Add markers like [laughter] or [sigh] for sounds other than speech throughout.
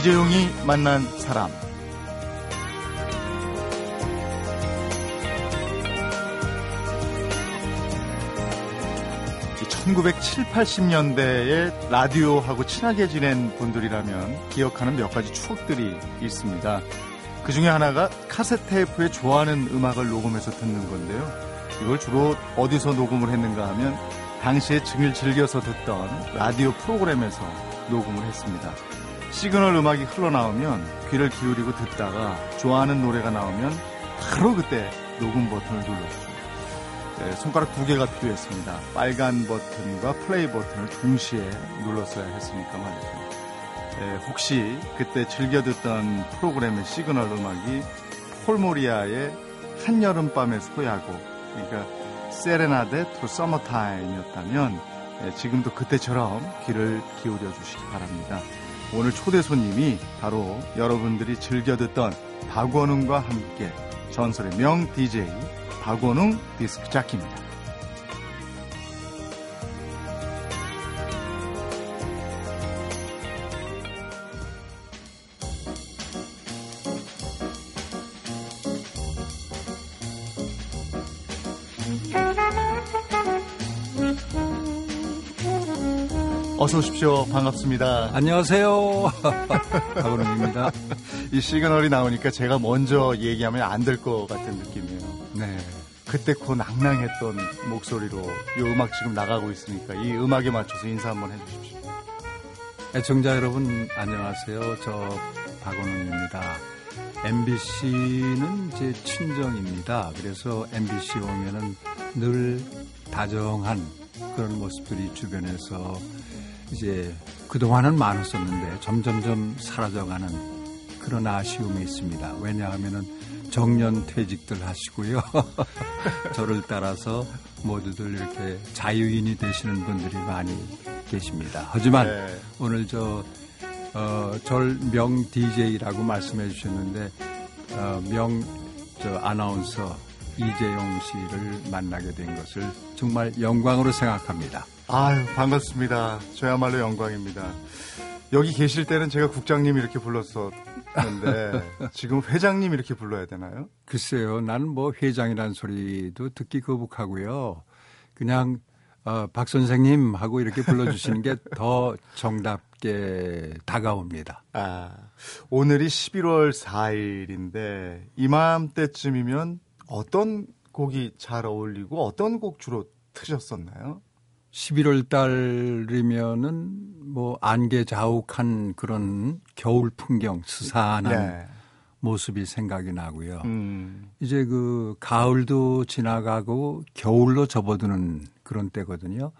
이재용이 만난 사람. 1970, 80년대에 라디오하고 친하게 지낸 분들이라면 기억하는 몇 가지 추억들이 있습니다. 그 중에 하나가 카세트 테이프에 좋아하는 음악을 녹음해서 듣는 건데요. 이걸 주로 어디서 녹음을 했는가 하면 당시에 증을 즐겨서 듣던 라디오 프로그램에서 녹음을 했습니다. 시그널 음악이 흘러나오면 귀를 기울이고 듣다가 좋아하는 노래가 나오면 바로 그때 녹음 버튼을 눌렀죠. 네, 손가락 두 개가 필요했습니다. 빨간 버튼과 플레이 버튼을 동시에 눌렀어야 했으니까 말이죠. 네, 혹시 그때 즐겨 듣던 프로그램의 시그널 음악이 폴모리아의 한여름밤의 소야곡, 그러니까 Serenade to Summertime이었다면 네, 지금도 그때처럼 귀를 기울여 주시기 바랍니다. 오늘 초대 손님이 바로 여러분들이 즐겨 듣던 박원웅과 함께 전설의 명 DJ 박원웅 디스크 자키입니다. 어서 오십시오. 반갑습니다. 안녕하세요. [laughs] 박원웅입니다. [laughs] 이 시그널이 나오니까 제가 먼저 얘기하면 안 될 것 같은 느낌이에요. 네. 그때 그 낭낭했던 목소리로 이 음악 지금 나가고 있으니까 이 음악에 맞춰서 인사 한번 해주십시오. 애청자 여러분 안녕하세요. 저 박원웅입니다. MBC는 제 친정입니다. 그래서 MBC 오면은 늘 다정한 그런 모습들이 주변에서 이제 그동안은 많았었는데 점점점 사라져가는 그런 아쉬움이 있습니다. 왜냐하면은 정년 퇴직들 하시고요. [laughs] 저를 따라서 모두들 이렇게 자유인이 되시는 분들이 많이 계십니다. 하지만 네. 오늘 저, 어, 절명 DJ라고 말씀해 주셨는데, 어, 명, 저, 아나운서 이재용 씨를 만나게 된 것을 정말 영광으로 생각합니다. 아유, 반갑습니다. 저야말로 영광입니다. 여기 계실 때는 제가 국장님 이렇게 불렀었는데 [laughs] 지금 회장님 이렇게 불러야 되나요? 글쎄요. 나는 뭐 회장이라는 소리도 듣기 거북하고요. 그냥 어, 박 선생님 하고 이렇게 불러주시는 게 [laughs] 더 정답게 다가옵니다. 아, 오늘이 11월 4일인데 이맘때쯤이면 어떤 곡이 잘 어울리고 어떤 곡 주로 트셨었나요? 11월 달이면은 뭐 안개 자욱한 그런 겨울 풍경 스산한 네. 모습이 생각이 나고요. 음. 이제 그 가을도 지나가고 겨울로 접어드는 그런 때거든요.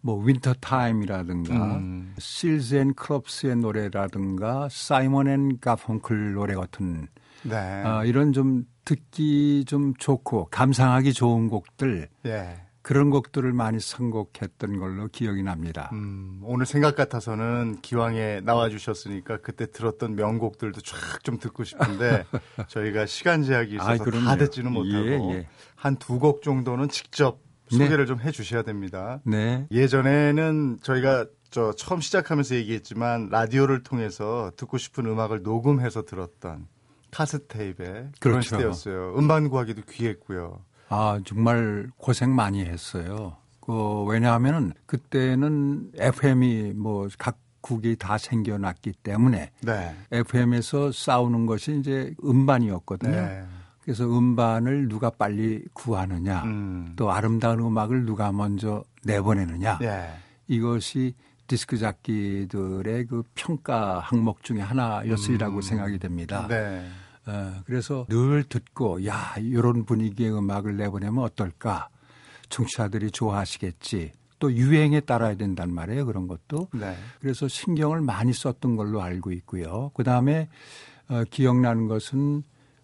뭐 Winter Time이라든가 음. Seals and Crofts의 노래라든가 사이먼 앤 가펑클 노래 같은 네. 어, 이런 좀 듣기 좀 좋고 감상하기 좋은 곡들 네. 그런 곡들을 많이 선곡했던 걸로 기억이 납니다. 음, 오늘 생각 같아서는 기왕에 나와주셨으니까 그때 들었던 명곡들도 쫙 좀 듣고 싶은데 [laughs] 저희가 시간 제약이 있어서 아, 다 듣지는 못하고 예, 예. 한두 곡 정도는 직접 네. 소개를 네. 좀 해주셔야 됩니다. 네. 예전에는 저희가 저 처음 시작하면서 얘기했지만 라디오를 통해서 듣고 싶은 음악을 녹음해서 들었던 카스테이프의 그렇죠. 그런 시대였어요. 음반 구하기도 귀했고요. 아, 정말 고생 많이 했어요. 그, 왜냐하면은 그때는 FM이 뭐 각 국이 다 생겨났기 때문에 네. FM에서 싸우는 것이 이제 음반이었거든요. 네. 그래서 음반을 누가 빨리 구하느냐, 음. 또 아름다운 음악을 누가 먼저 내보내느냐, 네. 이것이 디스크 잡기들의 그 평가 항목 중에 하나였으리라고 음. 생각이 됩니다. 네. 어, 그래서 늘 듣고 야 이런 분위기의 음악을 내보내면 어떨까? 청취자들이 좋아하시겠지. 또 유행에 따라야 된단 말이에요 그런 것도. 네. 그래서 신경을 많이 썼던 걸로 알고 있고요. 그 다음에 어, 기억나는 것은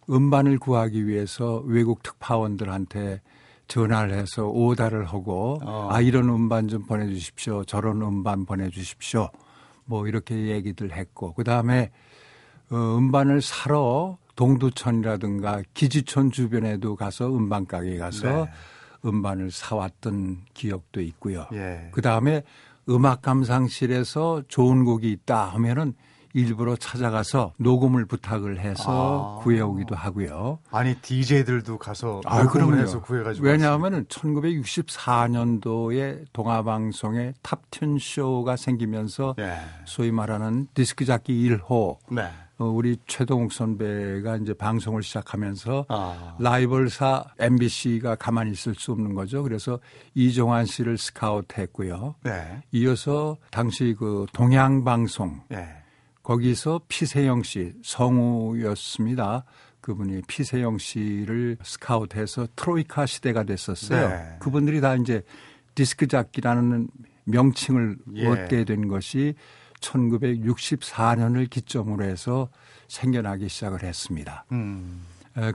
음반을 구하기 위해서 외국 특파원들한테 전화를 해서 오다를 하고 어. 아 이런 음반 좀 보내주십시오. 저런 음반 보내주십시오. 뭐 이렇게 얘기들 했고 그 다음에 어, 음반을 사러 동두천이라든가 기지촌 주변에도 가서 음반 가게 가서 네. 음반을 사왔던 기억도 있고요. 예. 그 다음에 음악 감상실에서 좋은 곡이 있다 하면은 일부러 찾아가서 녹음을 부탁을 해서 아. 구해오기도 하고요. 아니 DJ들도 가서 아, 녹음을 해서 구해가지고 왜냐하면 1964년도에 동아방송에 Top Tune Show가 생기면서 네. 소위 말하는 디스크 잡기 1호 네. 어, 우리 최동욱 선배가 이제 방송을 시작하면서 아. 라이벌사 MBC가 가만히 있을 수 없는 거죠. 그래서 이종환 씨를 스카우트했고요. 네. 이어서 당시 그 동양방송 네. 거기서 피세영 씨 성우였습니다. 그분이 피세영 씨를 스카우트해서 트로이카 시대가 됐었어요. 네. 그분들이 다 이제 디스크 잡기라는 명칭을 예. 얻게 된 것이 1964년을 기점으로 해서 생겨나기 시작을 했습니다. 음.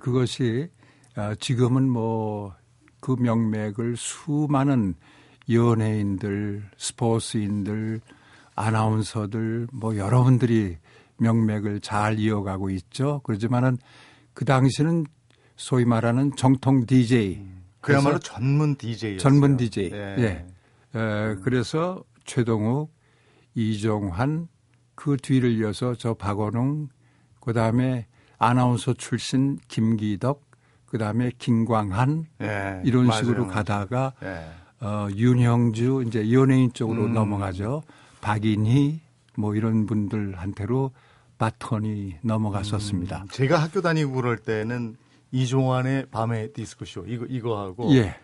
그것이 어, 지금은 뭐 그 명맥을 수많은 연예인들, 스포츠인들, 아나운서들 뭐 여러분들이 명맥을 잘 이어가고 있죠. 그렇지만은 그 당시는 소위 말하는 정통 DJ. 음. 그야말로 전문 DJ. 전문 DJ. 네. 예. 에, 그래서 최동욱, 이종환 그 뒤를 이어서 저 박원웅 그 다음에 아나운서 출신 김기덕 그 다음에 김광한 예, 이런 맞아요. 식으로 가다가 예. 어 윤형주 이제 연예인 쪽으로 음. 넘어가죠. 박인희 뭐 이런 분들한테로 바톤이 넘어갔었습니다. 음, 제가 학교 다니고 그럴 때는 이종환의 밤의 디스코쇼 이거 이거 하고 예.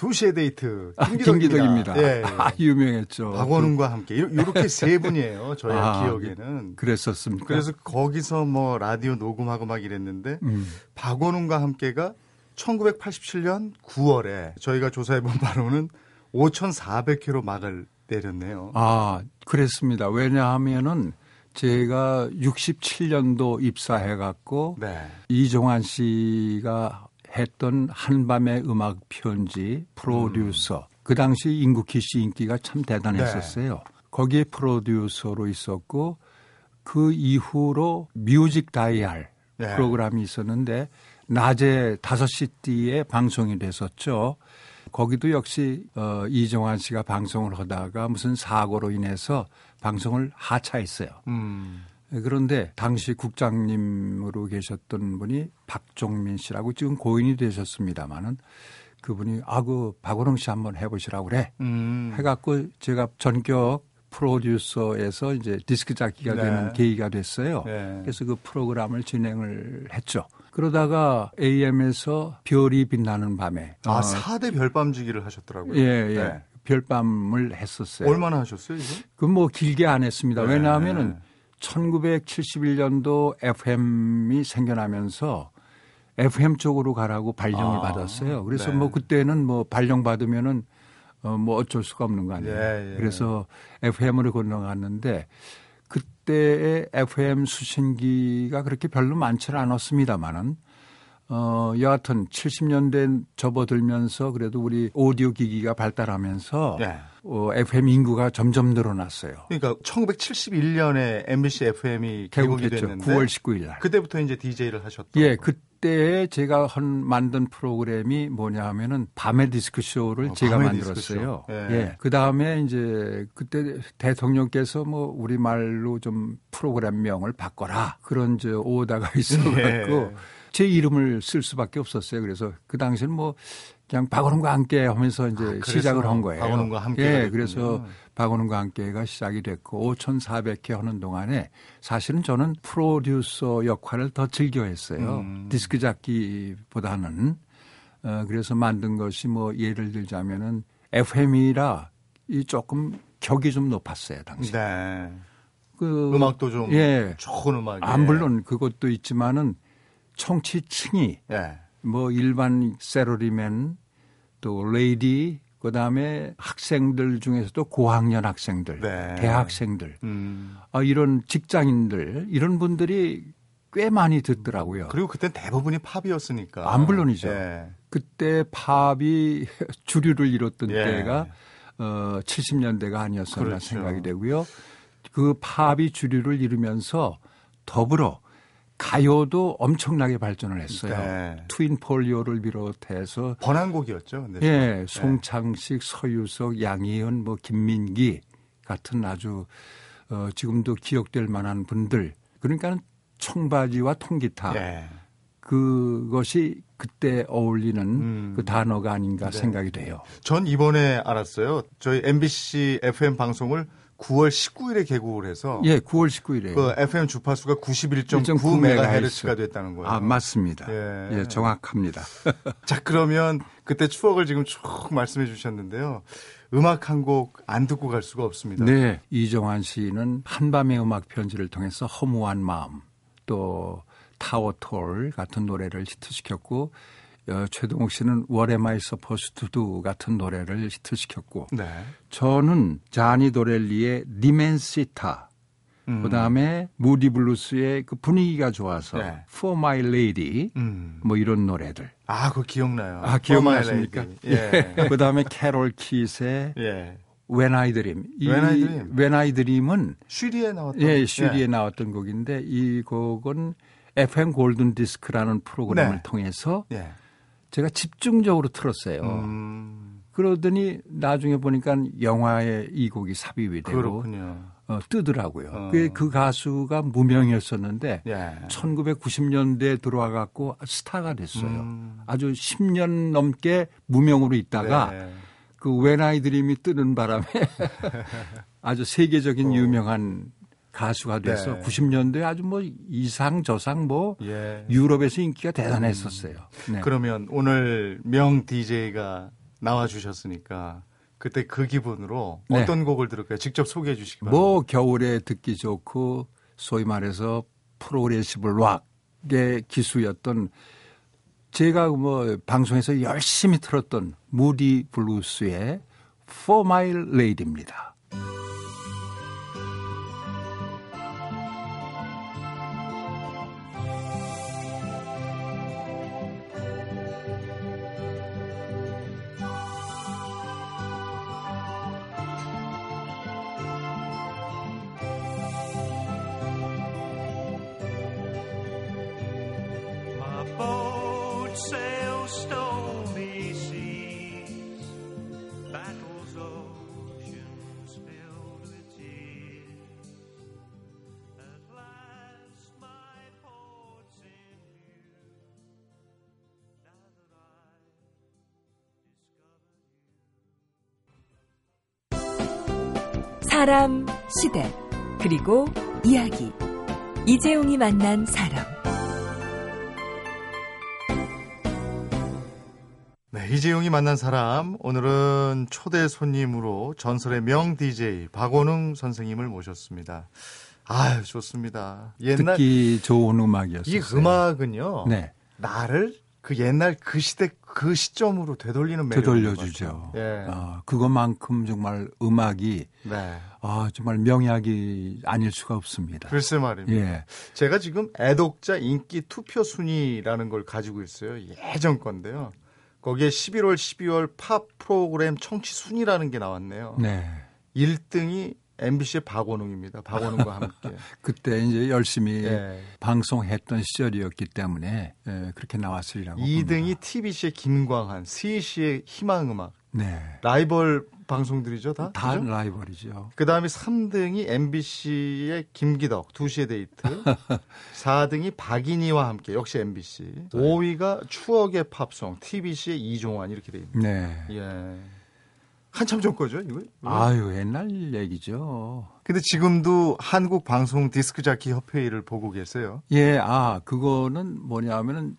2시의 데이트 아, 김기덕입니다. 예, [laughs] 예. 아, 유명했죠. 박원웅과 함께 이렇게 [laughs] 세 분이에요. 저의 아, 기억에는. 그랬었습니까? 그래서 거기서 뭐 라디오 녹음하고 막 이랬는데 음. 박원웅과 함께가 1987년 9월에 저희가 조사해 본 바로는 5,400회로 막을 내렸네요. 아, 그랬습니다. 왜냐하면은 제가 67년도 입사해 갖고 네. 이종환 씨가 했던 한밤의 음악 편지 프로듀서 음. 그 당시 인구키 씨 인기가 참 대단했었어요. 네. 거기에 프로듀서로 있었고 그 이후로 뮤직 다이얼 네. 프로그램이 있었는데 낮에 5시 띠에 방송이 됐었죠. 거기도 역시 어, 이정환 씨가 방송을 하다가 무슨 사고로 인해서 방송을 하차했어요. 음. 그런데 당시 국장님으로 계셨던 분이 박종민 씨라고 지금 고인이 되셨습니다마는 그분이 아그 박원홍 씨 한번 해보시라고 그래 음. 해갖고 제가 전격 프로듀서에서 이제 디스크 잡기가 네. 되는 계기가 됐어요. 네. 그래서 그 프로그램을 진행을 했죠. 그러다가 AM에서 별이 빛나는 밤에 아 어, 4대 별밤지기를 하셨더라고요. 예, 예. 네. 별밤을 했었어요. 얼마나 하셨어요, 이거? 그뭐 길게 안 했습니다. 네. 왜냐하면은 1971년도 FM이 생겨나면서 FM 쪽으로 가라고 발령을 아, 받았어요. 그래서 네. 뭐 그때는 뭐 발령 받으면은 어, 뭐 어쩔 수가 없는 거 아니에요. 예, 예. 그래서 FM으로 건너갔는데 그때의 FM 수신기가 그렇게 별로 많지는 않았습니다만은 어, 여하튼 70년대 접어들면서 그래도 우리 오디오 기기가 발달하면서 네. 어, FM 인구가 점점 늘어났어요. 그러니까 1971년에 MBC FM이 개국이 됐는데 9월 19일 날. 그때부터 이제 DJ를 하셨던 예, 그때 제가 한 만든 프로그램이 뭐냐 하면은 밤의 디스크 쇼를 어, 제가 만들었어요. 예. 예. 그다음에 이제 그때 대통령께서 뭐 우리말로 좀 프로그램명을 바꿔라. 그런 저 오다가 [laughs] 있어 갖고 예. 제 이름을 쓸 수밖에 없었어요. 그래서 그 당시에는 뭐 그냥 박원훈과 함께 하면서 이제 아, 시작을 한 거예요. 박원훈과 함께. 예, 그래서 박원훈과 함께가 시작이 됐고 5,400회 하는 동안에 사실은 저는 프로듀서 역할을 더 즐겨 했어요. 음. 디스크 잡기보다는. 어, 그래서 만든 것이 뭐 예를 들자면은 FM이라 이 조금 격이 좀 높았어요, 당시. 네. 그 음악도 좀 예. 좋은 음악이. 안 물론 그것도 있지만은 청취층이 네. 뭐 일반 세러리맨 또 레이디 그다음에 학생들 중에서도 고학년 학생들, 네. 대학생들, 음. 아, 이런 직장인들 이런 분들이 꽤 많이 듣더라고요. 그리고 그때 대부분이 팝이었으니까. 안 물론이죠. 네. 그때 팝이 [laughs] 주류를 이뤘던 예. 때가 어 70년대가 아니었었나 그렇죠. 생각이 되고요. 그 팝이 주류를 이루면서 더불어 가요도 엄청나게 발전을 했어요. 네. 트윈 폴리오를 비롯해서 번안곡이었죠. 예, 네. 송창식, 서유석, 양희은, 뭐 김민기 같은 아주 어, 지금도 기억될 만한 분들 그러니까 청바지와 통기타 예. 그것이 그때 어울리는 음. 그 단어가 아닌가 네. 생각이 돼요. 전 이번에 알았어요. 저희 MBC FM 방송을 9월 19일에 개국을 해서 예, 9월 19일에 그 FM 주파수가 91.9메가헤르츠가 됐다는 거예요. 아, 맞습니다. 예, 예 정확합니다. [laughs] 자, 그러면 그때 추억을 지금 쭉 말씀해 주셨는데요. 음악 한 곡 안 듣고 갈 수가 없습니다. 네. 이종환 씨는 한밤의 음악 편지를 통해서 허무한 마음 또 Tower Tall 같은 노래를 히트시켰고 어, 최동욱 씨는 월에마이 서포스투두 같은 노래를 히트시켰고 네. 저는 자니 도렐리의 L'immensità 음. 그다음에 무디 블루스의 그 분위기가 좋아서 네. For My Lady 음. 뭐 이런 노래들. 아, 그거 기억나요. 아, 기억나십니까? 예. 예. [laughs] 그다음에 캐롤 키드의 예. When I Dream. 이 When I Dream. When I Dream은 슈리에 나왔던 예, 슈리에 예. 나왔던 곡인데 이 곡은 FM 골든 디스크라는 프로그램을 네. 통해서 예. 제가 집중적으로 틀었어요. 음. 그러더니 나중에 보니까 영화에 이 곡이 삽입이 되고 어, 뜨더라고요. 어. 그, 그 가수가 무명이었었는데 예. 1990년대에 들어와 갖고 스타가 됐어요. 음. 아주 10년 넘게 무명으로 있다가 네. 그 When I Dream이 뜨는 바람에 [laughs] 아주 세계적인 어. 유명한 가수가 돼서 네. 90년대 아주 뭐 이 상 저 상 뭐 예. 유럽에서 인기가 대단했었어요. 음. 네. 그러면 오늘 명 DJ가 나와 주셨으니까 그때 그 기분으로 네. 어떤 곡을 들을까요? 직접 소개해 주시기 바랍니다. 뭐 겨울에 듣기 좋고 소위 말해서 progressive rock의 기수였던 제가 뭐 방송에서 열심히 틀었던 무디 블루스의 For My Lady입니다. 사람, 시대, 그리고 이야기. 이재용이 만난 사람. 네, 이재용이 만난 사람. 오늘은 초대 손님으로 전설의 명 DJ 박원웅 선생님을 모셨습니다. 아유, 좋습니다. 옛날 듣기 좋은 음악이었어요. 이 음악은요. 네. 나를 그 옛날 그 시대 그 시점으로 되돌리는 매력 되돌려주죠. 예. 아, 그것만큼 정말 음악이 네. 아 정말 명약이 아닐 수가 없습니다. 글쎄 말입니다. 예. 제가 지금 애독자 인기 투표 순위라는 걸 가지고 있어요. 예전 건데요. 거기에 11월, 12월 팝 프로그램 청취 순위라는 게 나왔네요. 네. 1등이 MBC의 박원웅입니다. 박원웅과 함께. [laughs] 그때 이제 열심히 네. 방송했던 시절이었기 때문에 네, 그렇게 나왔으리라고. 2등이 봅니다. TBC의 김광한, CC의 희망음악. 네. 라이벌 방송들이죠, 다? 다 그죠? 라이벌이죠. 그 다음에 3등이 MBC의 김기덕, 2시의 데이트. [laughs] 4등이 박인희와 함께, 역시 MBC. 5위가 추억의 팝송, TBC의 이종환, 이렇게 돼 있습니다. 네. 예. 한참 전 거죠, 이거? 아유, 옛날 얘기죠. 근데 지금도 한국 방송 디스크 자키 협회를 보고 계세요? 예, 아, 그거는 뭐냐면은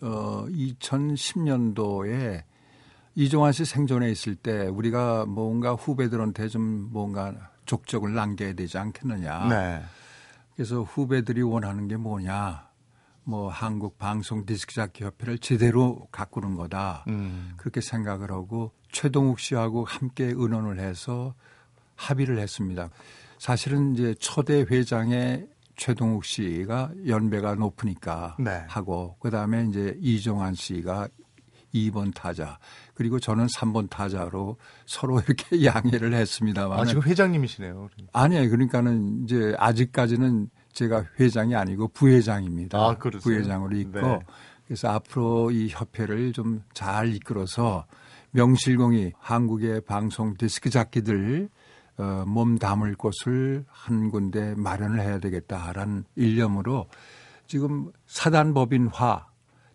어 2010년도에 이종환 씨 생존에 있을 때 우리가 뭔가 후배들한테 좀 뭔가 족적을 남겨야 되지 않겠느냐. 네. 그래서 후배들이 원하는 게 뭐냐. 뭐 한국 방송 디스크자키 협회를 제대로 가꾸는 거다. 음. 그렇게 생각을 하고 최동욱 씨하고 함께 의논을 해서 합의를 했습니다. 사실은 이제 초대 회장의 최동욱 씨가 연배가 높으니까 네. 하고 그다음에 이제 이종환 씨가 2번 타자 그리고 저는 3번 타자로 서로 이렇게 [laughs] 양해를 했습니다만 아, 지금 회장님이시네요. 그러니까. 아니에요. 그러니까는 이제 아직까지는 제가 회장이 아니고 부회장입니다. 아, 부회장으로 있고 네. 그래서 앞으로 이 협회를 좀 잘 이끌어서 명실공히 한국의 방송 디스크 잡기들 어, 몸 담을 곳을 한 군데 마련을 해야 되겠다라는 일념으로 지금 사단법인화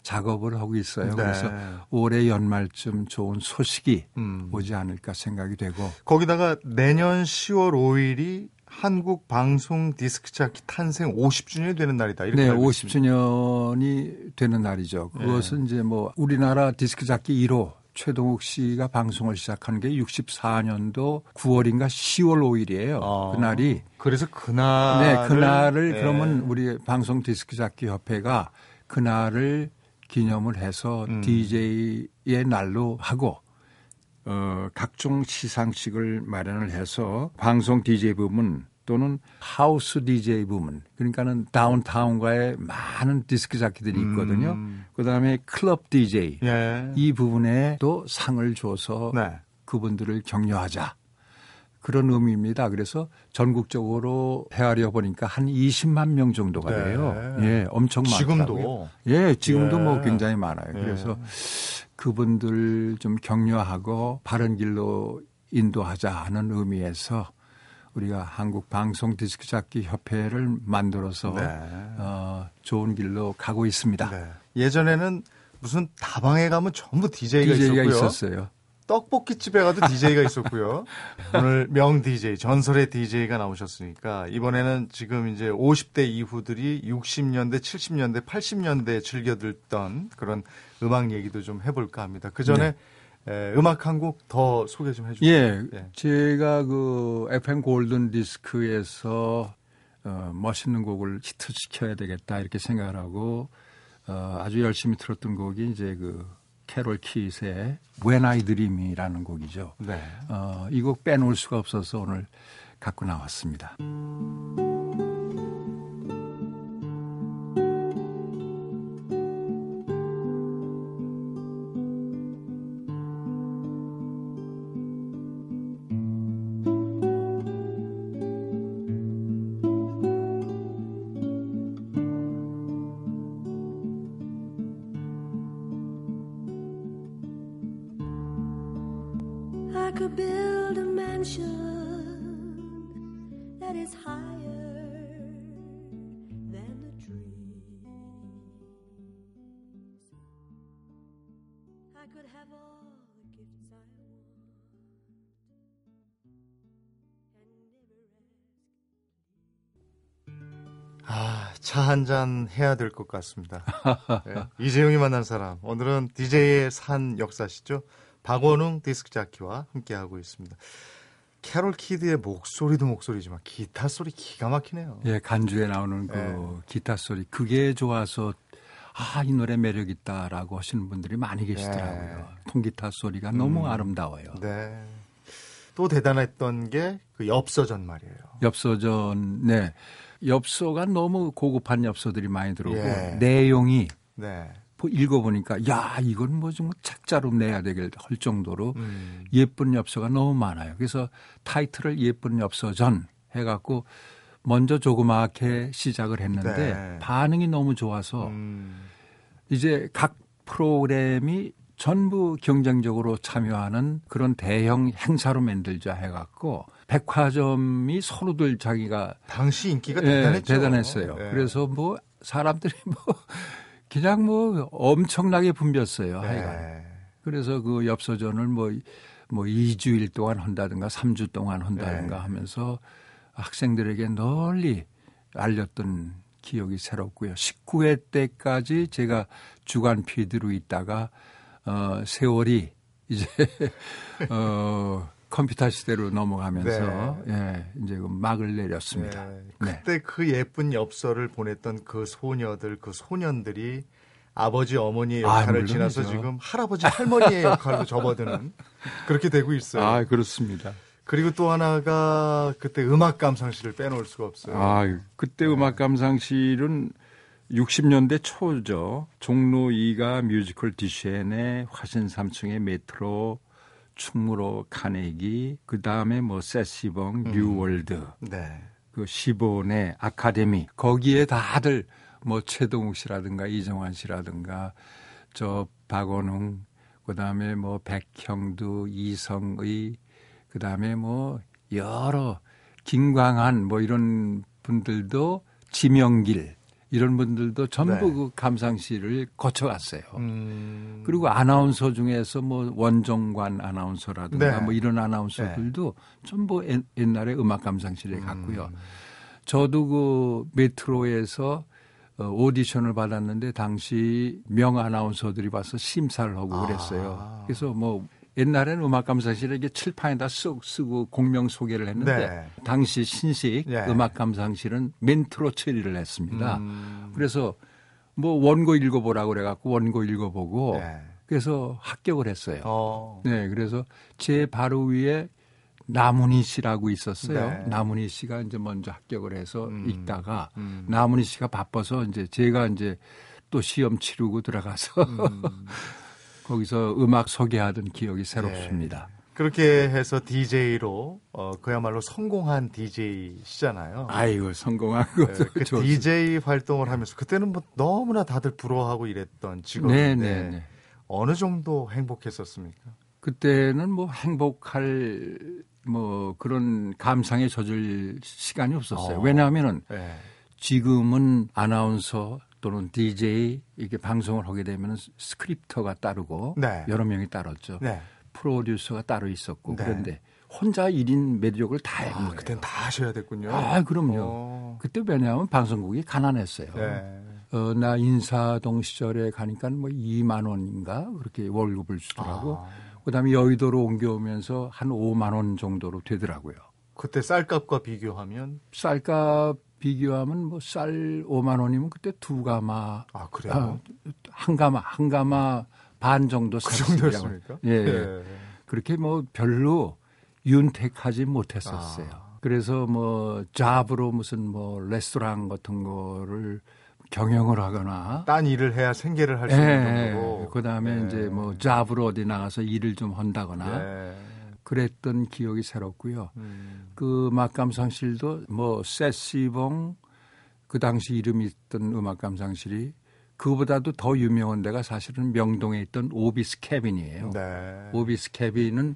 작업을 하고 있어요. 네. 그래서 올해 연말쯤 좋은 소식이 음. 오지 않을까 생각이 되고 거기다가 내년 10월 5일이 한국 방송 디스크 차키 탄생 50주년이 되는 날이다. 이렇게 네, 50주년이 되는 날이죠. 그것은 네. 이제 뭐 우리나라 디스크 차키 1호 최동욱 씨가 방송을 시작한 게 64년도 9월인가 10월 5일이에요. 아, 그날이 그래서 그날 네, 그날을 네. 그러면 우리 방송 디스크 잡기 협회가 그날을 기념을 해서 음. DJ의 날로 하고 어, 각종 시상식을 마련을 해서 방송 DJ 부문 또는 하우스 DJ 부문 그러니까는 다운타운과의 많은 디스크 자키들이 있거든요. 음. 그다음에 클럽 DJ 예. 이 부분에 또 상을 줘서 네. 그분들을 격려하자. 그런 의미입니다. 그래서 전국적으로 헤아려 보니까 한 20만 명 정도가 네. 돼요. 예, 엄청 많다고요. 지금도 예, 지금도 뭐 예. 뭐 굉장히 많아요. 예. 그래서 그분들 좀 격려하고 바른 길로 인도하자 하는 의미에서 우리가 한국 방송 디스크 잡기 협회를 만들어서 네. 어, 좋은 길로 가고 있습니다. 네. 예전에는 무슨 다방에 가면 전부 DJ가, DJ가 있었고요. 있었어요. 떡볶이 집에 가도 DJ가 있었고요. [laughs] 오늘 명 DJ, 전설의 DJ가 나오셨으니까 이번에는 지금 이제 50대 이후들이 60년대, 70년대, 80년대 즐겨 듣던 그런 음악 얘기도 좀 해볼까 합니다. 그 전에 네. 예, 음악 한 곡 더 소개 좀 해주세요. 예, 예, 제가 그 FM 골든 디스크에서 어, 멋있는 곡을 히트시켜야 되겠다 이렇게 생각을 하고 어, 아주 열심히 틀었던 곡이 이제 그 캐롤 킷의 When I Dream이라는 곡이죠. 네. 어, 이 곡 빼놓을 수가 없어서 오늘 갖고 나왔습니다. 차 한 잔 해야 될 것 같습니다. 네. 이재용이 만난 사람. 오늘은 DJ의 산 역사시죠. 박원웅 디스크 자키와 함께하고 있습니다. 캐롤 키드의 목소리도 목소리지만 기타 소리 기가 막히네요. 예, 간주에 나오는 그 네. 기타 소리 그게 좋아서 아, 이 노래 매력 있다라고 하시는 분들이 많이 계시더라고요. 네. 통기타 소리가 음. 너무 아름다워요. 네. 또 대단했던 게 그 엽서전 말이에요. 엽서전, 네. 엽서가 너무 고급한 엽서들이 많이 들어오고 예. 내용이 네. 읽어보니까 야 이건 뭐 좀 책자로 내야 되길 할 정도로 음. 예쁜 엽서가 너무 많아요. 그래서 타이틀을 예쁜 엽서전 해갖고 먼저 조그맣게 시작을 했는데 네. 반응이 너무 좋아서 음. 이제 각 프로그램이 전부 경쟁적으로 참여하는 그런 대형 행사로 만들자 해갖고 백화점이 서로들 자기가 당시 인기가 대단했죠. 예, 대단했어요. 네. 그래서 뭐 사람들이 [laughs] 뭐 그냥 뭐 엄청나게 붐볐어요. 네. 하여간. 그래서 그 엽서전을 뭐, 뭐 2주일 동안 한다든가 3주 동안 한다든가 네. 하면서 학생들에게 널리 알렸던 기억이 새롭고요. 19회 때까지 제가 주간 피드로 있다가 어 세월이 이제 [laughs] 어 컴퓨터 시대로 넘어가면서 네. 예, 이제 그 막을 내렸습니다. 네. 네. 그때 그 예쁜 엽서를 보냈던 그 소녀들, 그 소년들이 아버지 어머니의 아, 역할을 아, 지나서 지금 할아버지 할머니의 역할로 접어드는 [laughs] 그렇게 되고 있어요. 아 그렇습니다. 그리고 또 하나가 그때 음악 감상실을 빼놓을 수가 없어요. 아 그때 네. 음악 감상실은 60년대 초죠. 종로 2가 뮤지컬 디쉐네 화신 3층의 메트로 충무로 카네기 그 다음에 뭐 세시봉, 음. 뉴월드, 네. 그 시보네 아카데미 거기에 다들 뭐 최동욱 씨라든가 이종환 씨라든가 저 박원웅 그 다음에 뭐 백형두, 이성의 그 다음에 뭐 여러 김광한 뭐 이런 분들도 지명길 이런 분들도 전부 네. 그 감상실을 거쳐갔어요. 음... 그리고 아나운서 중에서 뭐 원종관 아나운서라든가 네. 뭐 이런 아나운서들도 네. 전부 옛날에 음악 감상실에 갔고요. 음... 저도 그 메트로에서 어, 오디션을 받았는데 당시 명 아나운서들이 와서 심사를 하고 그랬어요. 아... 그래서 뭐 옛날에는 음악 감상실에 이게 칠판에다 쓱 쓰고 공명 소개를 했는데 네. 당시 신식 네. 음악 감상실은 멘트로 처리를 했습니다. 음. 그래서 뭐 원고 읽어보라고 그래갖고 원고 읽어보고 네. 그래서 합격을 했어요. 어. 네, 그래서 제 바로 위에 나문희 씨라고 있었어요. 네. 나문희 씨가 이제 먼저 합격을 해서 음. 읽다가 음. 나문희 씨가 바빠서 이제 제가 이제 또 시험 치르고 들어가서 음. [laughs] 거기서 음악 소개하던 기억이 새롭습니다. 네. 그렇게 해서 DJ로 어, 그야말로 성공한 DJ시잖아요. 아이고 성공한 거. 네, 그 DJ 활동을 하면서 그때는 뭐 너무나 다들 부러워하고 이랬던 직업인데 네, 네, 네. 어느 정도 행복했었습니까? 그때는 뭐 행복할 뭐 그런 감상에 젖을 시간이 없었어요. 어. 왜냐하면은 네. 지금은 아나운서 또는 DJ 이게 방송을 하게 되면 스크립터가 따르고 네. 여러 명이 따랐죠. 네. 프로듀서가 따로 있었고 네. 그런데 혼자 1인 매력을 다 했는 아, 거예요. 그땐 다 하셔야 됐군요. 아, 그럼요. 오. 어. 그때 왜냐하면 방송국이 가난했어요. 네. 어, 나 인사동 시절에 가니까 뭐 2만 원인가 그렇게 월급을 주더라고. 아. 그다음에 여의도로 옮겨오면서 한 5만 원 정도로 되더라고요. 그때 쌀값과 비교하면 쌀값 비교하면 뭐 쌀 5만 원이면 그때 두 가마 아 그래요? 아, 한 가마 한 가마 반 정도 그 정도였습니까? 예. 네. 그렇게 뭐 별로 윤택하지 못했었어요. 아. 그래서 뭐 잡으로 무슨 뭐 레스토랑 같은 거를 경영을 하거나 딴 일을 해야 생계를 할수 있는 예. 정도로 그다음에 네. 이제 뭐 job으로 어디 나가서 일을 좀 한다거나 네. 그랬던 기억이 새롭고요. 음. 그 음악 감상실도 뭐 세시봉 그 당시 이름이 있던 음악 감상실이 그보다도 더 유명한 데가 사실은 명동에 있던 오비스 캐빈이에요. 네. 오비스 캐빈은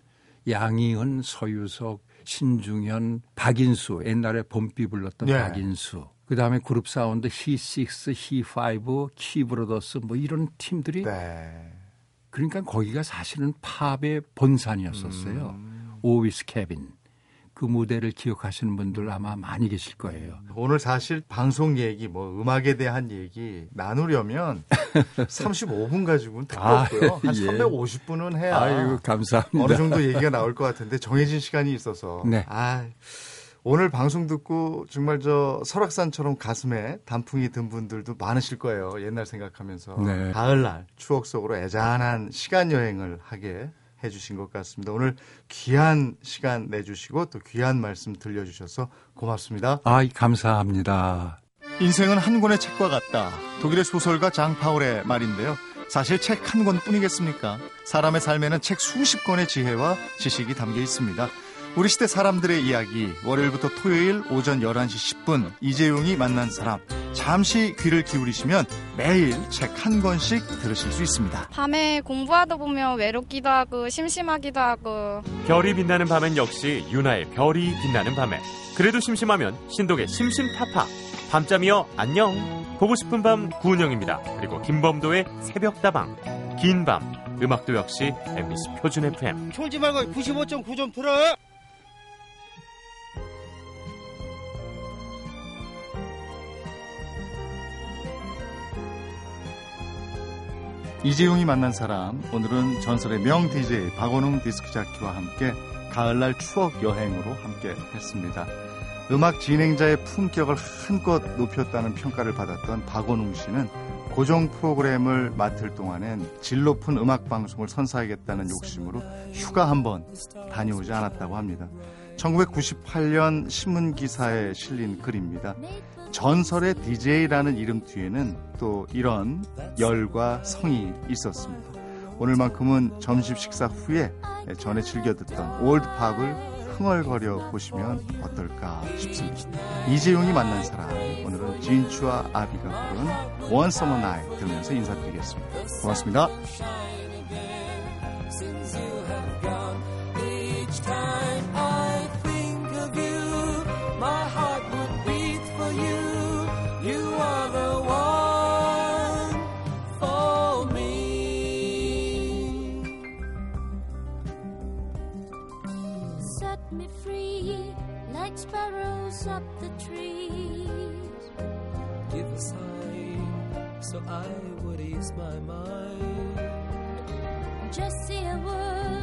양희은, 서유석, 신중현, 박인수 옛날에 봄비 불렀던 네. 박인수. 그 다음에 그룹 사운드 히6, 히5, 키브로더스 뭐 이런 팀들이 네. 그러니까 거기가 사실은 팝의 본산이었었어요. 음. 오위스 케빈. 그 무대를 기억하시는 분들 아마 많이 계실 거예요. 오늘 사실 방송 얘기, 뭐 음악에 대한 얘기 나누려면 [laughs] 35분 가지고는 됐고요. 아, 한 예. 350분은 해야 아이고, 감사합니다. 어느 정도 얘기가 나올 것 같은데 정해진 시간이 있어서 네. 아 오늘 방송 듣고 정말 저 설악산처럼 가슴에 단풍이 든 분들도 많으실 거예요. 옛날 생각하면서 네. 가을날 추억 속으로 애잔한 시간 여행을 하게 해주신 것 같습니다. 오늘 귀한 시간 내주시고 또 귀한 말씀 들려주셔서 고맙습니다. 아, 감사합니다. 인생은 한 권의 책과 같다. 독일의 소설가 장 파울의 말인데요. 사실 책 한 권뿐이겠습니까? 사람의 삶에는 책 수십 권의 지혜와 지식이 담겨 있습니다. 우리 시대 사람들의 이야기. 월요일부터 토요일 오전 11시 10분 이재용이 만난 사람. 잠시 귀를 기울이시면 매일 책 한 권씩 들으실 수 있습니다. 밤에 공부하다 보면 외롭기도 하고 심심하기도 하고. 별이 빛나는 밤엔 역시 유나의 별이 빛나는 밤에. 그래도 심심하면 신독의 심심타파. 밤잠이여 안녕. 보고 싶은 밤 구은영입니다. 그리고 김범도의 새벽다방. 긴 밤. 음악도 역시 MBC 표준 FM 졸지 말고 95.9 좀 들어 이재용이 만난 사람 오늘은 전설의 명 DJ 박원웅 디스크자키와 함께 가을날 추억 여행으로 함께 했습니다. 음악 진행자의 품격을 한껏 높였다는 평가를 받았던 박원웅 씨는 고정 프로그램을 맡을 동안엔 질 높은 음악 방송을 선사하겠다는 욕심으로 휴가 한 번 다녀오지 않았다고 합니다. 1998년 신문 기사에 실린 글입니다. 전설의 DJ라는 이름 뒤에는 또 이런 열과 성이 있었습니다. 오늘만큼은 점심 식사 후에 전에 즐겨 듣던 올드팝을 흥얼거려 보시면 어떨까 싶습니다. 이재용이 만난 사람 오늘은 진추와 아비가 부른 원 서머 나이 들으면서 인사드리겠습니다. 고맙습니다. Me free like sparrows up the trees. Give a sign so I would ease my mind. Just say a word